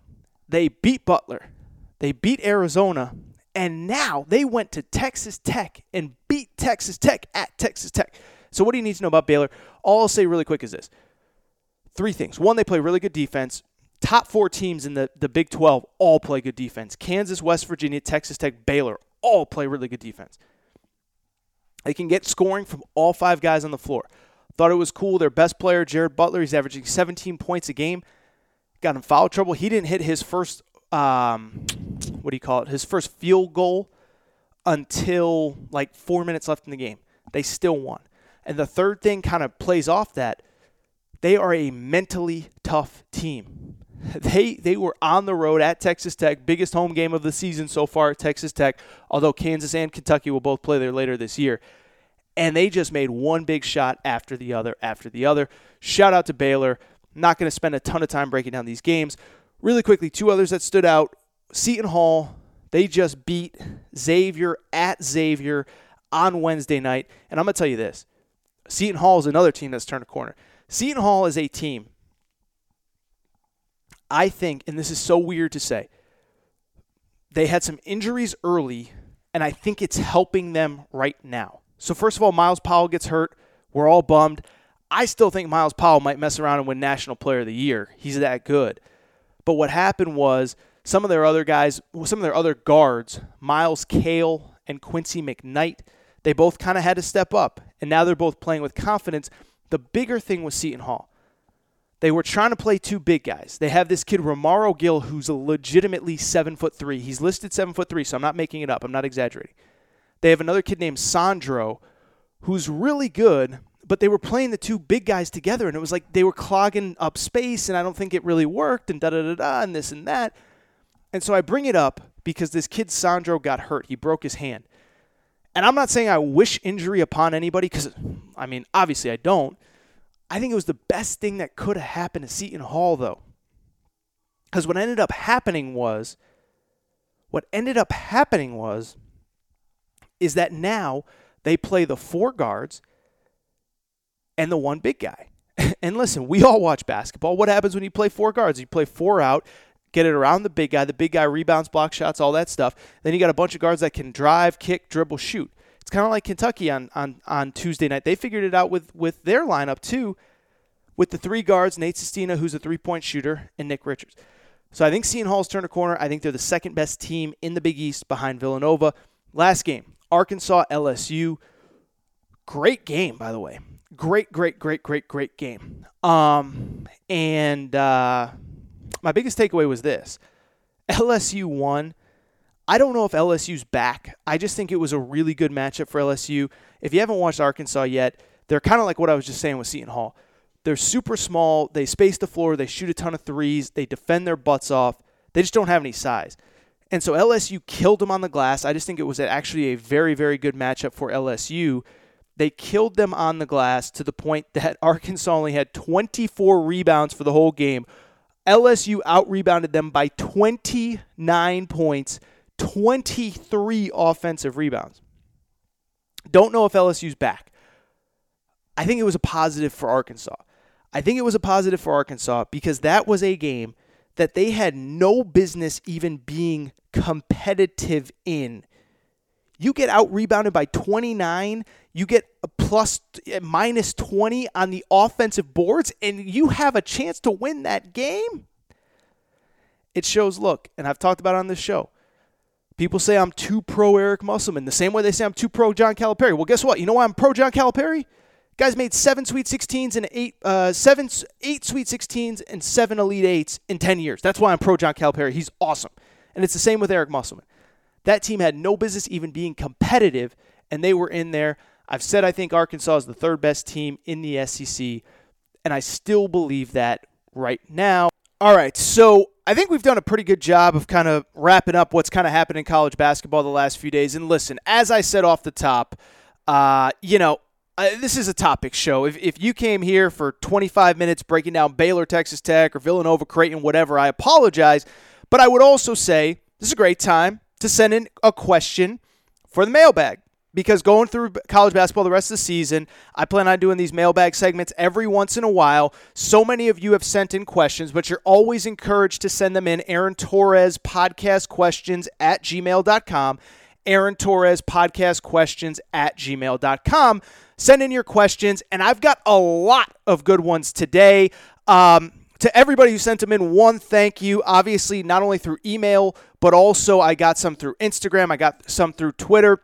they beat Butler, they beat Arizona, and now they went to Texas Tech and beat Texas Tech at Texas Tech. So, what do you need to know about Baylor? All I'll say really quick is this three things. One, they play really good defense. Top four teams in the, the Big 12 all play good defense. Kansas, West Virginia, Texas Tech, Baylor all play really good defense. They can get scoring from all five guys on the floor. Thought it was cool. Their best player, Jared Butler, he's averaging 17 points a game. Got in foul trouble. He didn't hit his first, um, what do you call it? His first field goal until like four minutes left in the game. They still won. And the third thing kind of plays off that. They are a mentally tough team. They they were on the road at Texas Tech, biggest home game of the season so far at Texas Tech, although Kansas and Kentucky will both play there later this year. And they just made one big shot after the other after the other. Shout out to Baylor. Not going to spend a ton of time breaking down these games. Really quickly, two others that stood out. Seton Hall, they just beat Xavier at Xavier on Wednesday night. And I'm going to tell you this Seton Hall is another team that's turned a corner. Seton Hall is a team I think, and this is so weird to say, they had some injuries early, and I think it's helping them right now. So, first of all, Myles Powell gets hurt. We're all bummed. I still think Myles Powell might mess around and win National Player of the Year. He's that good. But what happened was some of their other guys, some of their other guards, Myles Cale and Quincy McKnight, they both kind of had to step up. And now they're both playing with confidence. The bigger thing was Seton Hall. They were trying to play two big guys. They have this kid Romaro Gill, who's legitimately seven foot three. He's listed seven foot three, so I'm not making it up. I'm not exaggerating. They have another kid named Sandro, who's really good, but they were playing the two big guys together, and it was like they were clogging up space, and I don't think it really worked, and da da da da, and this and that. And so I bring it up because this kid Sandro got hurt. He broke his hand. And I'm not saying I wish injury upon anybody because, I mean, obviously I don't. I think it was the best thing that could have happened to Seton Hall, though. Because what ended up happening was, what ended up happening was, is that now they play the four guards and the one big guy. and listen, we all watch basketball. What happens when you play four guards? You play four out, get it around the big guy. The big guy rebounds, block shots, all that stuff. Then you got a bunch of guards that can drive, kick, dribble, shoot. It's kind of like Kentucky on, on, on Tuesday night. They figured it out with, with their lineup too, with the three guards, Nate Sestina, who's a three point shooter, and Nick Richards. So I think Seton Hall's turned a corner. I think they're the second best team in the Big East behind Villanova. Last game, Arkansas LSU. Great game, by the way. Great, great, great, great, great game. Um, and uh, my biggest takeaway was this LSU won I don't know if LSU's back. I just think it was a really good matchup for LSU. If you haven't watched Arkansas yet, they're kind of like what I was just saying with Seton Hall. They're super small. They space the floor. They shoot a ton of threes. They defend their butts off. They just don't have any size. And so LSU killed them on the glass. I just think it was actually a very, very good matchup for LSU. They killed them on the glass to the point that Arkansas only had 24 rebounds for the whole game. LSU out rebounded them by 29 points 23 offensive rebounds. Don't know if LSU's back. I think it was a positive for Arkansas. I think it was a positive for Arkansas because that was a game that they had no business even being competitive in. You get out rebounded by 29, you get a plus eh, minus 20 on the offensive boards, and you have a chance to win that game. It shows, look, and I've talked about on this show, People say I'm too pro Eric Musselman, the same way they say I'm too pro John Calipari. Well, guess what? You know why I'm pro John Calipari? Guys made seven Sweet 16s and eight, uh, seven, eight Sweet 16s and seven Elite Eights in 10 years. That's why I'm pro John Calipari. He's awesome. And it's the same with Eric Musselman. That team had no business even being competitive, and they were in there. I've said I think Arkansas is the third best team in the SEC, and I still believe that right now. All right, so I think we've done a pretty good job of kind of wrapping up what's kind of happened in college basketball the last few days. And listen, as I said off the top, uh, you know, uh, this is a topic show. If, if you came here for 25 minutes breaking down Baylor, Texas Tech, or Villanova, Creighton, whatever, I apologize. But I would also say this is a great time to send in a question for the mailbag because going through college basketball the rest of the season, I plan on doing these mailbag segments every once in a while. So many of you have sent in questions, but you're always encouraged to send them in. Aaron Torres podcast questions at gmail.com. Aaron Torres podcast questions at gmail.com. Send in your questions, and I've got a lot of good ones today. Um, to everybody who sent them in, one thank you. Obviously, not only through email, but also I got some through Instagram, I got some through Twitter.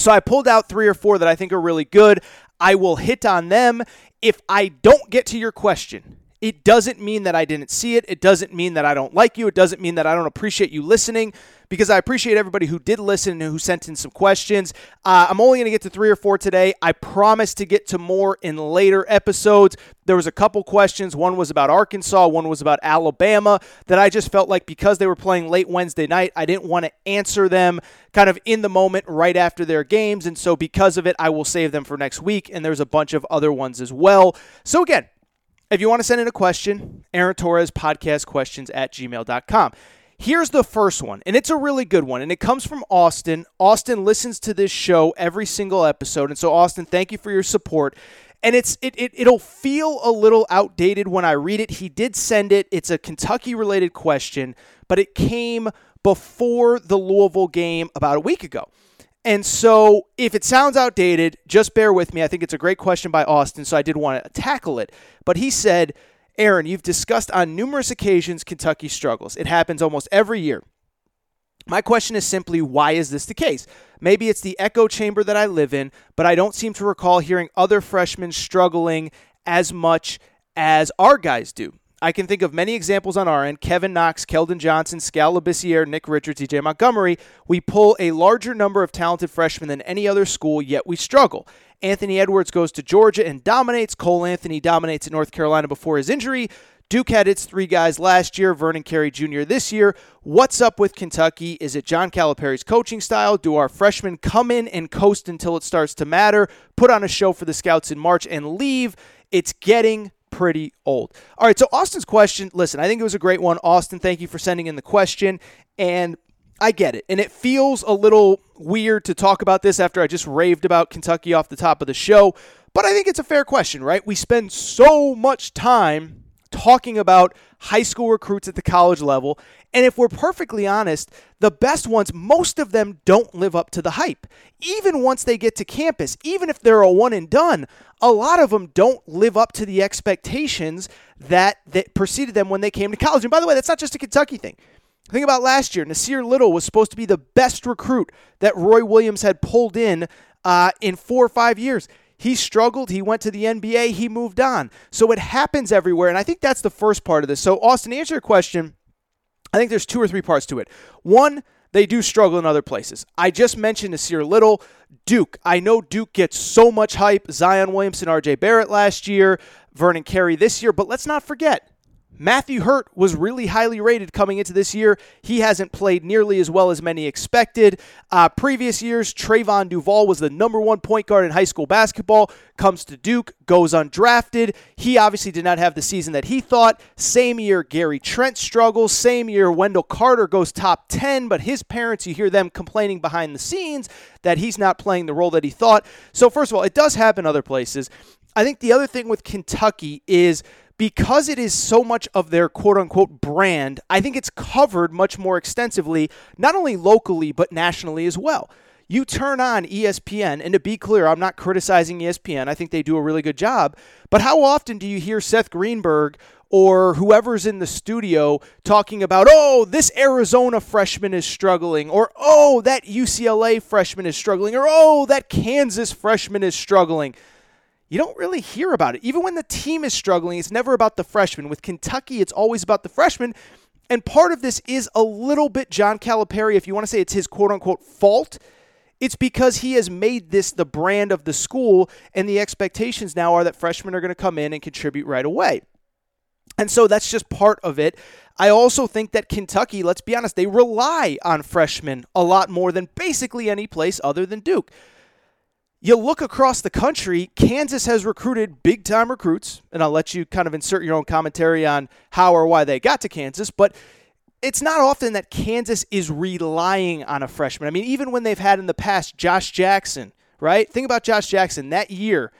So I pulled out three or four that I think are really good. I will hit on them. If I don't get to your question, it doesn't mean that I didn't see it. It doesn't mean that I don't like you. It doesn't mean that I don't appreciate you listening because I appreciate everybody who did listen and who sent in some questions. Uh, I'm only going to get to three or four today. I promise to get to more in later episodes. There was a couple questions. One was about Arkansas, one was about Alabama that I just felt like because they were playing late Wednesday night, I didn't want to answer them kind of in the moment right after their games. And so because of it, I will save them for next week. And there's a bunch of other ones as well. So again, if you want to send in a question, Aaron Torres podcast questions at gmail.com. Here's the first one, and it's a really good one, and it comes from Austin. Austin listens to this show every single episode, and so Austin, thank you for your support. And it's it, it it'll feel a little outdated when I read it. He did send it. It's a Kentucky related question, but it came before the Louisville game about a week ago. And so, if it sounds outdated, just bear with me. I think it's a great question by Austin, so I did want to tackle it. But he said, Aaron, you've discussed on numerous occasions Kentucky struggles. It happens almost every year. My question is simply, why is this the case? Maybe it's the echo chamber that I live in, but I don't seem to recall hearing other freshmen struggling as much as our guys do. I can think of many examples on our end Kevin Knox, Keldon Johnson, Skal Labissiere, Nick Richards, EJ Montgomery. We pull a larger number of talented freshmen than any other school, yet we struggle. Anthony Edwards goes to Georgia and dominates. Cole Anthony dominates at North Carolina before his injury. Duke had its three guys last year, Vernon Carey Jr. this year. What's up with Kentucky? Is it John Calipari's coaching style? Do our freshmen come in and coast until it starts to matter, put on a show for the scouts in March, and leave? It's getting pretty old. All right, so Austin's question, listen, I think it was a great one. Austin, thank you for sending in the question. And I get it. And it feels a little weird to talk about this after I just raved about Kentucky off the top of the show. But I think it's a fair question, right? We spend so much time talking about high school recruits at the college level. And if we're perfectly honest, the best ones, most of them don't live up to the hype. Even once they get to campus, even if they're a one and done, a lot of them don't live up to the expectations that, that preceded them when they came to college. And by the way, that's not just a Kentucky thing. Think about last year. Nassir Little was supposed to be the best recruit that Roy Williams had pulled in uh, in four or five years. He struggled. He went to the NBA. He moved on. So it happens everywhere. And I think that's the first part of this. So, Austin, answer your question. I think there's two or three parts to it. One, they do struggle in other places. I just mentioned Nassir Little. Duke. I know Duke gets so much hype. Zion Williamson, RJ Barrett last year, Vernon Carey this year. But let's not forget, Matthew Hurt was really highly rated coming into this year. He hasn't played nearly as well as many expected. Uh, previous years, Trevon Duval was the number one point guard in high school basketball. Comes to Duke, goes undrafted. He obviously did not have the season that he thought. Same year, Gary Trent struggles. Same year, Wendell Carter goes top 10, but his parents, you hear them complaining behind the scenes that he's not playing the role that he thought. So, first of all, it does happen other places. I think the other thing with Kentucky is because it is so much of their quote unquote brand, I think it's covered much more extensively, not only locally, but nationally as well. You turn on ESPN, and to be clear, I'm not criticizing ESPN. I think they do a really good job. But how often do you hear Seth Greenberg or whoever's in the studio talking about, oh, this Arizona freshman is struggling, or oh, that UCLA freshman is struggling, or oh, that Kansas freshman is struggling? You don't really hear about it. Even when the team is struggling, it's never about the freshmen. With Kentucky, it's always about the freshmen. And part of this is a little bit John Calipari, if you want to say it's his quote unquote fault. It's because he has made this the brand of the school, and the expectations now are that freshmen are going to come in and contribute right away. And so that's just part of it. I also think that Kentucky, let's be honest, they rely on freshmen a lot more than basically any place other than Duke. You look across the country, Kansas has recruited big time recruits, and I'll let you kind of insert your own commentary on how or why they got to Kansas, but it's not often that Kansas is relying on a freshman. I mean, even when they've had in the past Josh Jackson, right? Think about Josh Jackson that year.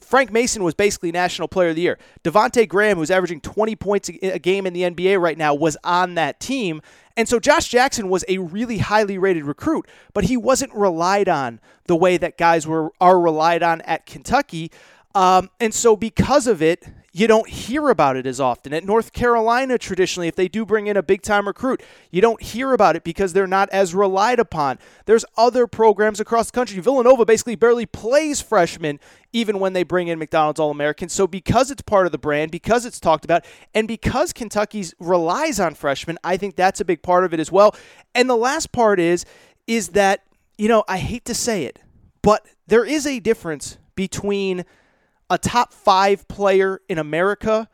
Frank Mason was basically National Player of the Year. Devonte Graham, who's averaging 20 points a game in the NBA right now, was on that team. And so Josh Jackson was a really highly rated recruit, but he wasn't relied on the way that guys were are relied on at Kentucky. Um, and so because of it, you don't hear about it as often. At North Carolina, traditionally, if they do bring in a big time recruit, you don't hear about it because they're not as relied upon. There's other programs across the country. Villanova basically barely plays freshmen, even when they bring in McDonald's All Americans. So, because it's part of the brand, because it's talked about, and because Kentucky's relies on freshmen, I think that's a big part of it as well. And the last part is, is that, you know, I hate to say it, but there is a difference between a top five player in America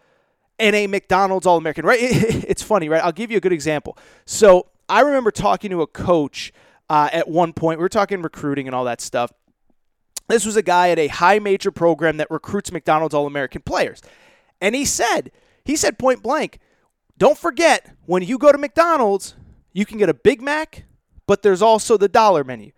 and a McDonald's All American, right? It's funny, right? I'll give you a good example. So I remember talking to a coach uh, at one point. We were talking recruiting and all that stuff. This was a guy at a high major program that recruits McDonald's All American players. And he said, he said point blank, don't forget when you go to McDonald's, you can get a Big Mac, but there's also the dollar menu.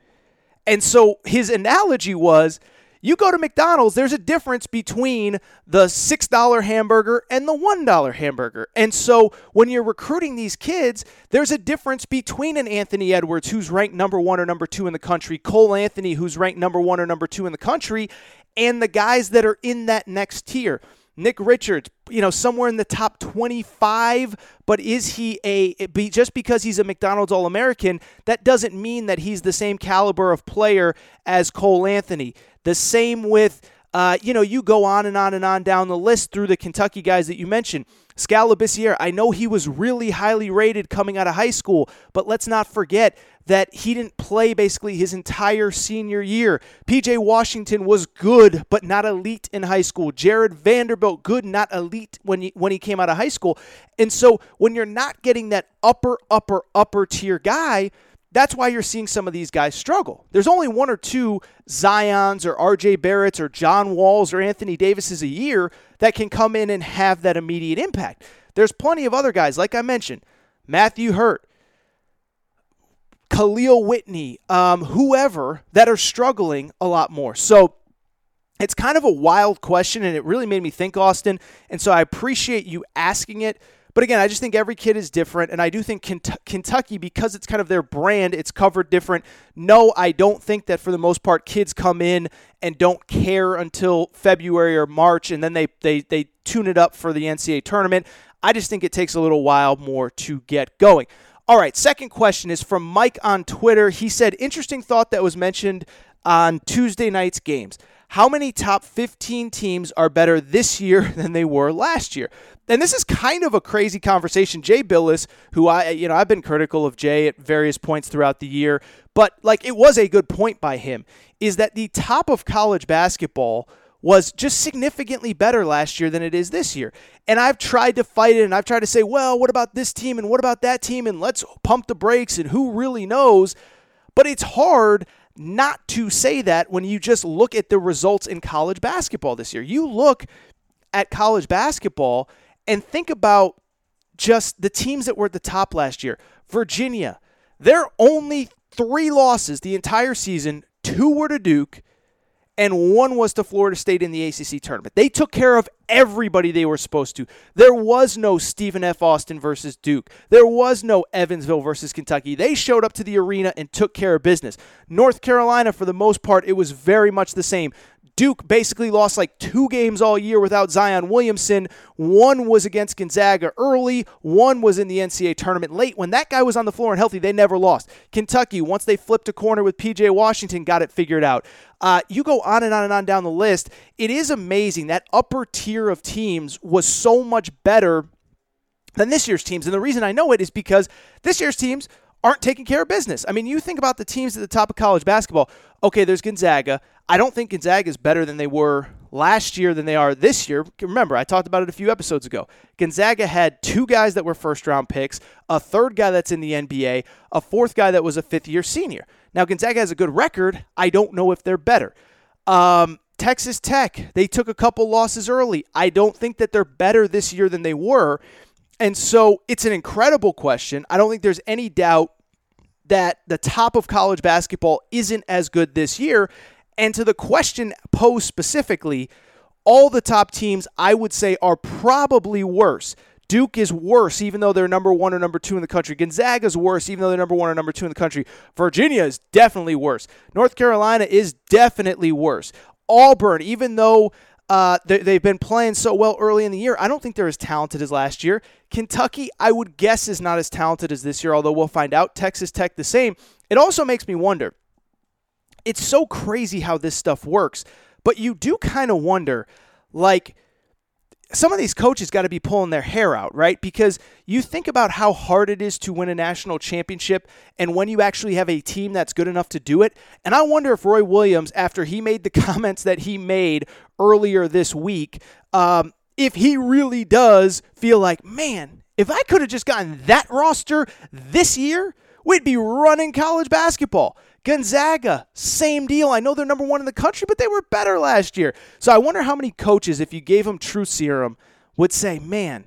And so his analogy was you go to McDonald's, there's a difference between the $6 hamburger and the $1 hamburger. And so when you're recruiting these kids, there's a difference between an Anthony Edwards, who's ranked number one or number two in the country, Cole Anthony, who's ranked number one or number two in the country, and the guys that are in that next tier. Nick Richards, you know, somewhere in the top 25, but is he a just because he's a McDonald's All-American, that doesn't mean that he's the same caliber of player as Cole Anthony. The same with, uh, you know, you go on and on and on down the list through the Kentucky guys that you mentioned. Skal Labissiere, I know he was really highly rated coming out of high school, but let's not forget that he didn't play basically his entire senior year. PJ Washington was good, but not elite in high school. Jarred Vanderbilt, good, not elite when he, when he came out of high school. And so when you're not getting that upper, upper, upper tier guy, that's why you're seeing some of these guys struggle. There's only one or two Zions or RJ Barretts or John Walls or Anthony Davises a year that can come in and have that immediate impact. There's plenty of other guys, like I mentioned, Matthew Hurt, Kahlil Whitney, um, whoever, that are struggling a lot more. So it's kind of a wild question, and it really made me think, Austin. And so I appreciate you asking it but again, I just think every kid is different, and I do think Kentucky, because it's kind of their brand, it's covered different. No, I don't think that for the most part, kids come in and don't care until February or March, and then they they they tune it up for the NCAA tournament. I just think it takes a little while more to get going. All right, second question is from Mike on Twitter. He said, interesting thought that was mentioned on Tuesday night's games. How many top 15 teams are better this year than they were last year? And this is kind of a crazy conversation. Jay Bilas, who I, you know, I've been critical of Jay at various points throughout the year, but like it was a good point by him, is that the top of college basketball was just significantly better last year than it is this year. And I've tried to fight it and I've tried to say, well, what about this team and what about that team and let's pump the brakes and who really knows? But it's hard not to say that when you just look at the results in college basketball this year. You look at college basketball and think about just the teams that were at the top last year. Virginia, their only three losses the entire season, two were to Duke, and one was to Florida State in the ACC tournament. They took care of everybody they were supposed to. There was no Stephen F. Austin versus Duke. There was no Evansville versus Kentucky. They showed up to the arena and took care of business. North Carolina, for the most part, it was very much the same. Duke basically lost like two games all year without Zion Williamson. One was against Gonzaga early, one was in the NCAA tournament late. When that guy was on the floor and healthy, they never lost. Kentucky, once they flipped a corner with PJ Washington, got it figured out. Uh, you go on and on and on down the list. It is amazing that upper tier of teams was so much better than this year's teams. And the reason I know it is because this year's teams aren't taking care of business. I mean, you think about the teams at the top of college basketball. Okay, there's Gonzaga. I don't think Gonzaga is better than they were last year than they are this year. Remember, I talked about it a few episodes ago. Gonzaga had two guys that were first round picks, a third guy that's in the NBA, a fourth guy that was a fifth year senior. Now, Gonzaga has a good record. I don't know if they're better. Um, Texas Tech, they took a couple losses early. I don't think that they're better this year than they were. And so it's an incredible question. I don't think there's any doubt that the top of college basketball isn't as good this year. And to the question posed specifically, all the top teams I would say are probably worse. Duke is worse, even though they're number one or number two in the country. Gonzaga is worse, even though they're number one or number two in the country. Virginia is definitely worse. North Carolina is definitely worse. Auburn, even though uh, they, have been playing so well early in the year. I don't think they're as talented as last year. Kentucky, I would guess, is not as talented as this year, although we'll find out. Texas Tech, the same. It also makes me wonder. It's so crazy how this stuff works, but you do kind of wonder, like, some of these coaches got to be pulling their hair out, right? Because you think about how hard it is to win a national championship and when you actually have a team that's good enough to do it. And I wonder if Roy Williams, after he made the comments that he made earlier this week, um, if he really does feel like, man, if I could have just gotten that roster this year, we'd be running college basketball. Gonzaga, same deal. I know they're number one in the country, but they were better last year. So I wonder how many coaches, if you gave them true serum, would say, man,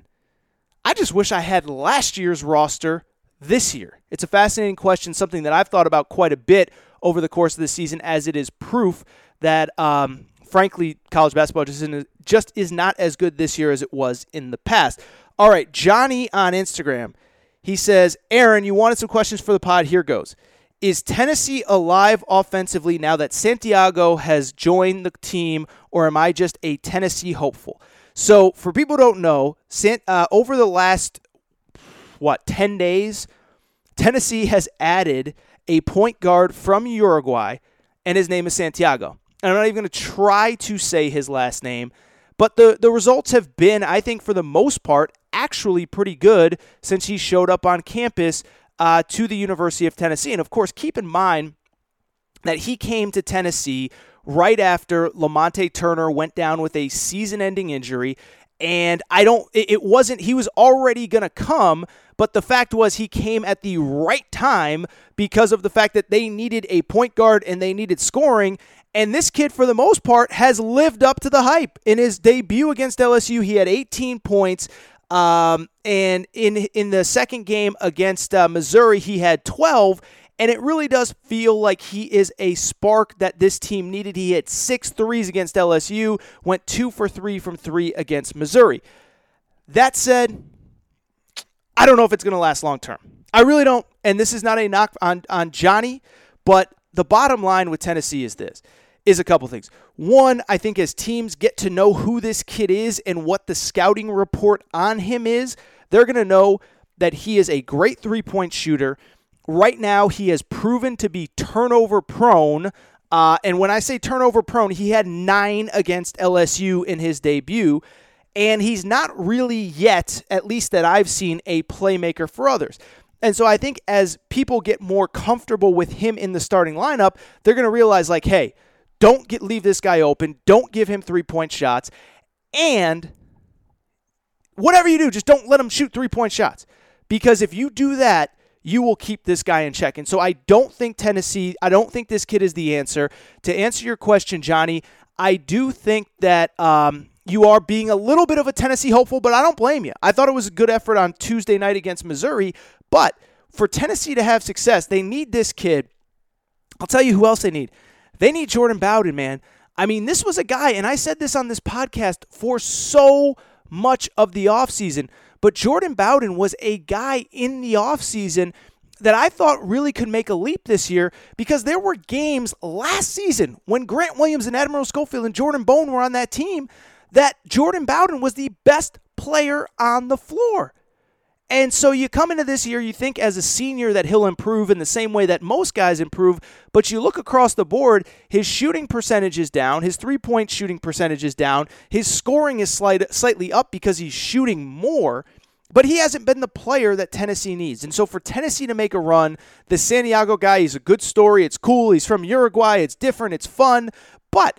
I just wish I had last year's roster this year. It's a fascinating question, something that I've thought about quite a bit over the course of the season, as it is proof that, um, frankly, college basketball just, just is not as good this year as it was in the past. All right, Johnny on Instagram. He says, Aaron, you wanted some questions for the pod. Here goes. Is Tennessee alive offensively now that Santiago has joined the team, or am I just a Tennessee hopeful? So, for people who don't know, uh, over the last, what, 10 days, Tennessee has added a point guard from Uruguay, and his name is Santiago. And I'm not even going to try to say his last name, but the, the results have been, I think, for the most part, actually pretty good since he showed up on campus uh, to the University of Tennessee. And of course, keep in mind that he came to Tennessee right after Lamonte Turner went down with a season ending injury. And I don't, it wasn't, he was already going to come, but the fact was he came at the right time because of the fact that they needed a point guard and they needed scoring. And this kid, for the most part, has lived up to the hype. In his debut against LSU, he had 18 points. Um, and in in the second game against uh, Missouri, he had 12. And it really does feel like he is a spark that this team needed. He hit six threes against LSU, went two for three from three against Missouri. That said, I don't know if it's going to last long term. I really don't. And this is not a knock on, on Johnny, but the bottom line with Tennessee is this is a couple things. One, I think as teams get to know who this kid is and what the scouting report on him is, they're going to know that he is a great three point shooter. Right now, he has proven to be turnover prone. Uh, and when I say turnover prone, he had nine against LSU in his debut. And he's not really yet, at least that I've seen, a playmaker for others. And so I think as people get more comfortable with him in the starting lineup, they're going to realize, like, hey, don't get leave this guy open. Don't give him three point shots. And whatever you do, just don't let him shoot three point shots. Because if you do that, you will keep this guy in check. And so I don't think Tennessee, I don't think this kid is the answer. To answer your question, Johnny, I do think that um, you are being a little bit of a Tennessee hopeful, but I don't blame you. I thought it was a good effort on Tuesday night against Missouri, but for Tennessee to have success, they need this kid. I'll tell you who else they need. They need Jordan Bowden, man. I mean, this was a guy, and I said this on this podcast for so much of the offseason, but Jordan Bowden was a guy in the offseason that I thought really could make a leap this year because there were games last season when Grant Williams and Admiral Schofield and Jordan Bone were on that team that Jordan Bowden was the best player on the floor. And so you come into this year, you think as a senior that he'll improve in the same way that most guys improve, but you look across the board, his shooting percentage is down, his three point shooting percentage is down, his scoring is slight, slightly up because he's shooting more. But he hasn't been the player that Tennessee needs. And so for Tennessee to make a run, the Santiago guy, he's a good story. It's cool. He's from Uruguay. It's different. It's fun. But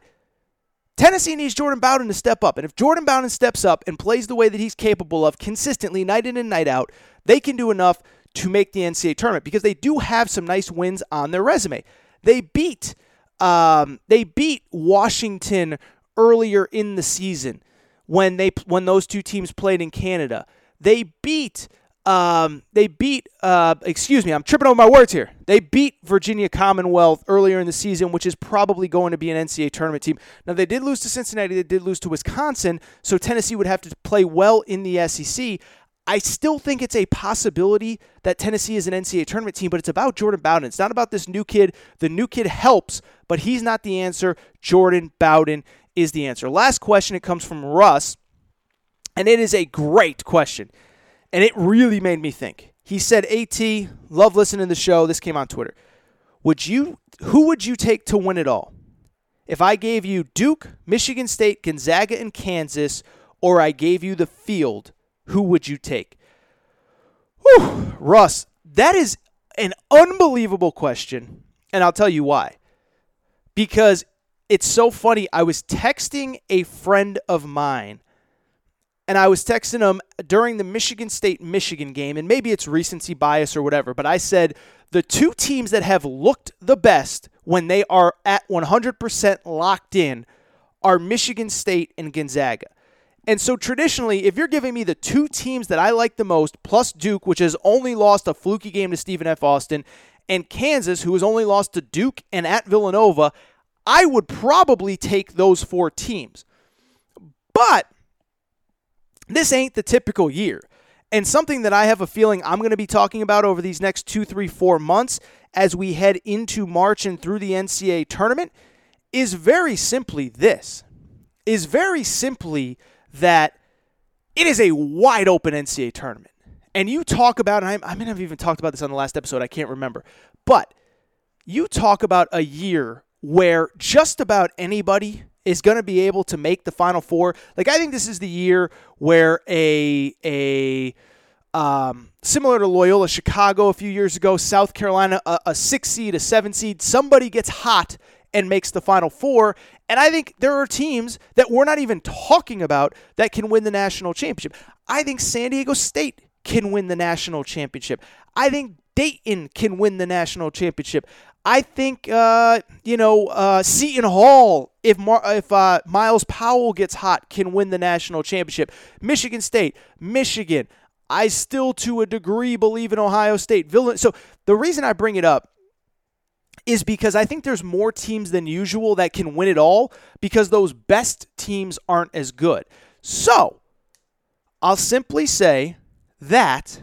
Tennessee needs Jordan Bowden to step up. And if Jordan Bowden steps up and plays the way that he's capable of consistently, night in and night out, they can do enough to make the NCAA tournament because they do have some nice wins on their resume. They beat um, they beat Washington earlier in the season when they when those two teams played in Canada. They beat um, they beat, uh, excuse me, I'm tripping over my words here. They beat Virginia Commonwealth earlier in the season, which is probably going to be an NCAA tournament team. Now, they did lose to Cincinnati, they did lose to Wisconsin, so Tennessee would have to play well in the SEC. I still think it's a possibility that Tennessee is an NCAA tournament team, but it's about Jordan Bowden. It's not about this new kid. The new kid helps, but he's not the answer. Jordan Bowden is the answer. Last question, it comes from Russ, and it is a great question and it really made me think. He said, "At, love listening to the show. This came on Twitter. Would you? Who would you take to win it all? If I gave you Duke, Michigan State, Gonzaga, and Kansas, or I gave you the field, who would you take?" Whew, Russ, that is an unbelievable question, and I'll tell you why. Because it's so funny. I was texting a friend of mine and I was texting him during the Michigan State Michigan game, and maybe it's recency bias or whatever, but I said the two teams that have looked the best when they are at 100% locked in are Michigan State and Gonzaga. And so traditionally, if you're giving me the two teams that I like the most, plus Duke, which has only lost a fluky game to Stephen F. Austin, and Kansas, who has only lost to Duke and at Villanova, I would probably take those four teams. But this ain't the typical year. And something that I have a feeling I'm going to be talking about over these next two, three, four months as we head into March and through the NCAA tournament is very simply this is very simply that it is a wide open NCAA tournament. And you talk about, and I, I may have even talked about this on the last episode, I can't remember, but you talk about a year where just about anybody is going to be able to make the Final Four. Like I think this is the year where a a um, similar to Loyola Chicago a few years ago, South Carolina, a, a six seed, a seven seed, somebody gets hot and makes the Final Four. And I think there are teams that we're not even talking about that can win the national championship. I think San Diego State can win the national championship. I think Dayton can win the national championship. I think uh, you know uh, Seton Hall, if Mar- if uh, Myles Powell gets hot, can win the national championship. Michigan State, Michigan. I still, to a degree, believe in Ohio State. So the reason I bring it up is because I think there's more teams than usual that can win it all because those best teams aren't as good. So I'll simply say that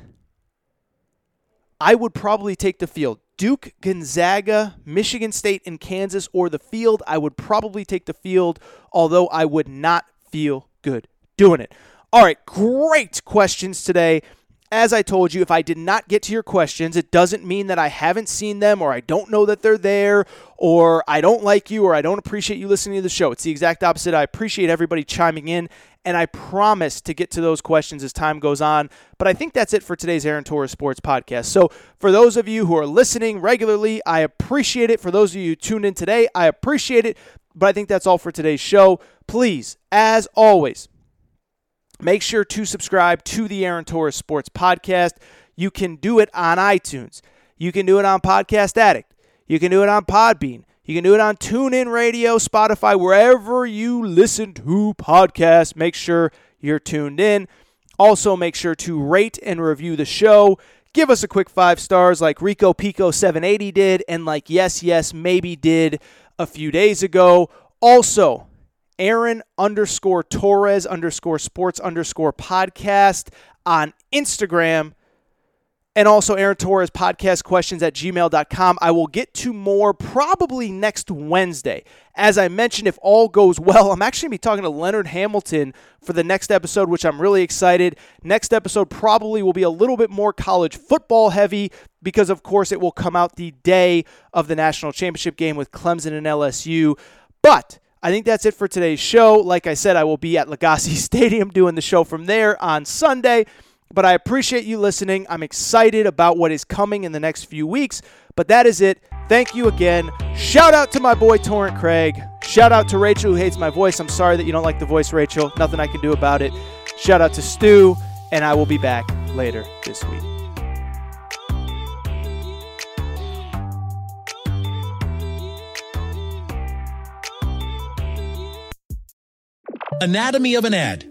I would probably take the field. Duke, Gonzaga, Michigan State, and Kansas, or the field. I would probably take the field, although I would not feel good doing it. All right, great questions today. As I told you, if I did not get to your questions, it doesn't mean that I haven't seen them or I don't know that they're there or I don't like you or I don't appreciate you listening to the show. It's the exact opposite. I appreciate everybody chiming in and I promise to get to those questions as time goes on. But I think that's it for today's Aaron Torres Sports Podcast. So for those of you who are listening regularly, I appreciate it. For those of you who tuned in today, I appreciate it. But I think that's all for today's show. Please, as always, Make sure to subscribe to the Aaron Torres Sports Podcast. You can do it on iTunes. You can do it on Podcast Addict. You can do it on Podbean. You can do it on TuneIn Radio, Spotify, wherever you listen to podcasts. Make sure you're tuned in. Also, make sure to rate and review the show. Give us a quick five stars like Rico Pico 780 did, and like Yes, Yes, Maybe did a few days ago Also, Aaron underscore Torres underscore sports underscore podcast on Instagram. And also Aaron Torres podcast questions at gmail.com. I will get to more probably next Wednesday. As I mentioned, if all goes well, I'm actually going to be talking to Leonard Hamilton for the next episode, which I'm really excited. Next episode probably will be a little bit more college football heavy because, of course, it will come out the day of the national championship game with Clemson and LSU. But I think that's it for today's show. Like I said, I will be at Legacy Stadium doing the show from there on Sunday. But I appreciate you listening. I'm excited about what is coming in the next few weeks. But that is it. Thank you again. Shout out to my boy Torrent Craig. Shout out to Rachel who hates my voice. I'm sorry that you don't like the voice, Rachel. Nothing I can do about it. Shout out to Stu, and I will be back later this week. Anatomy of an ad.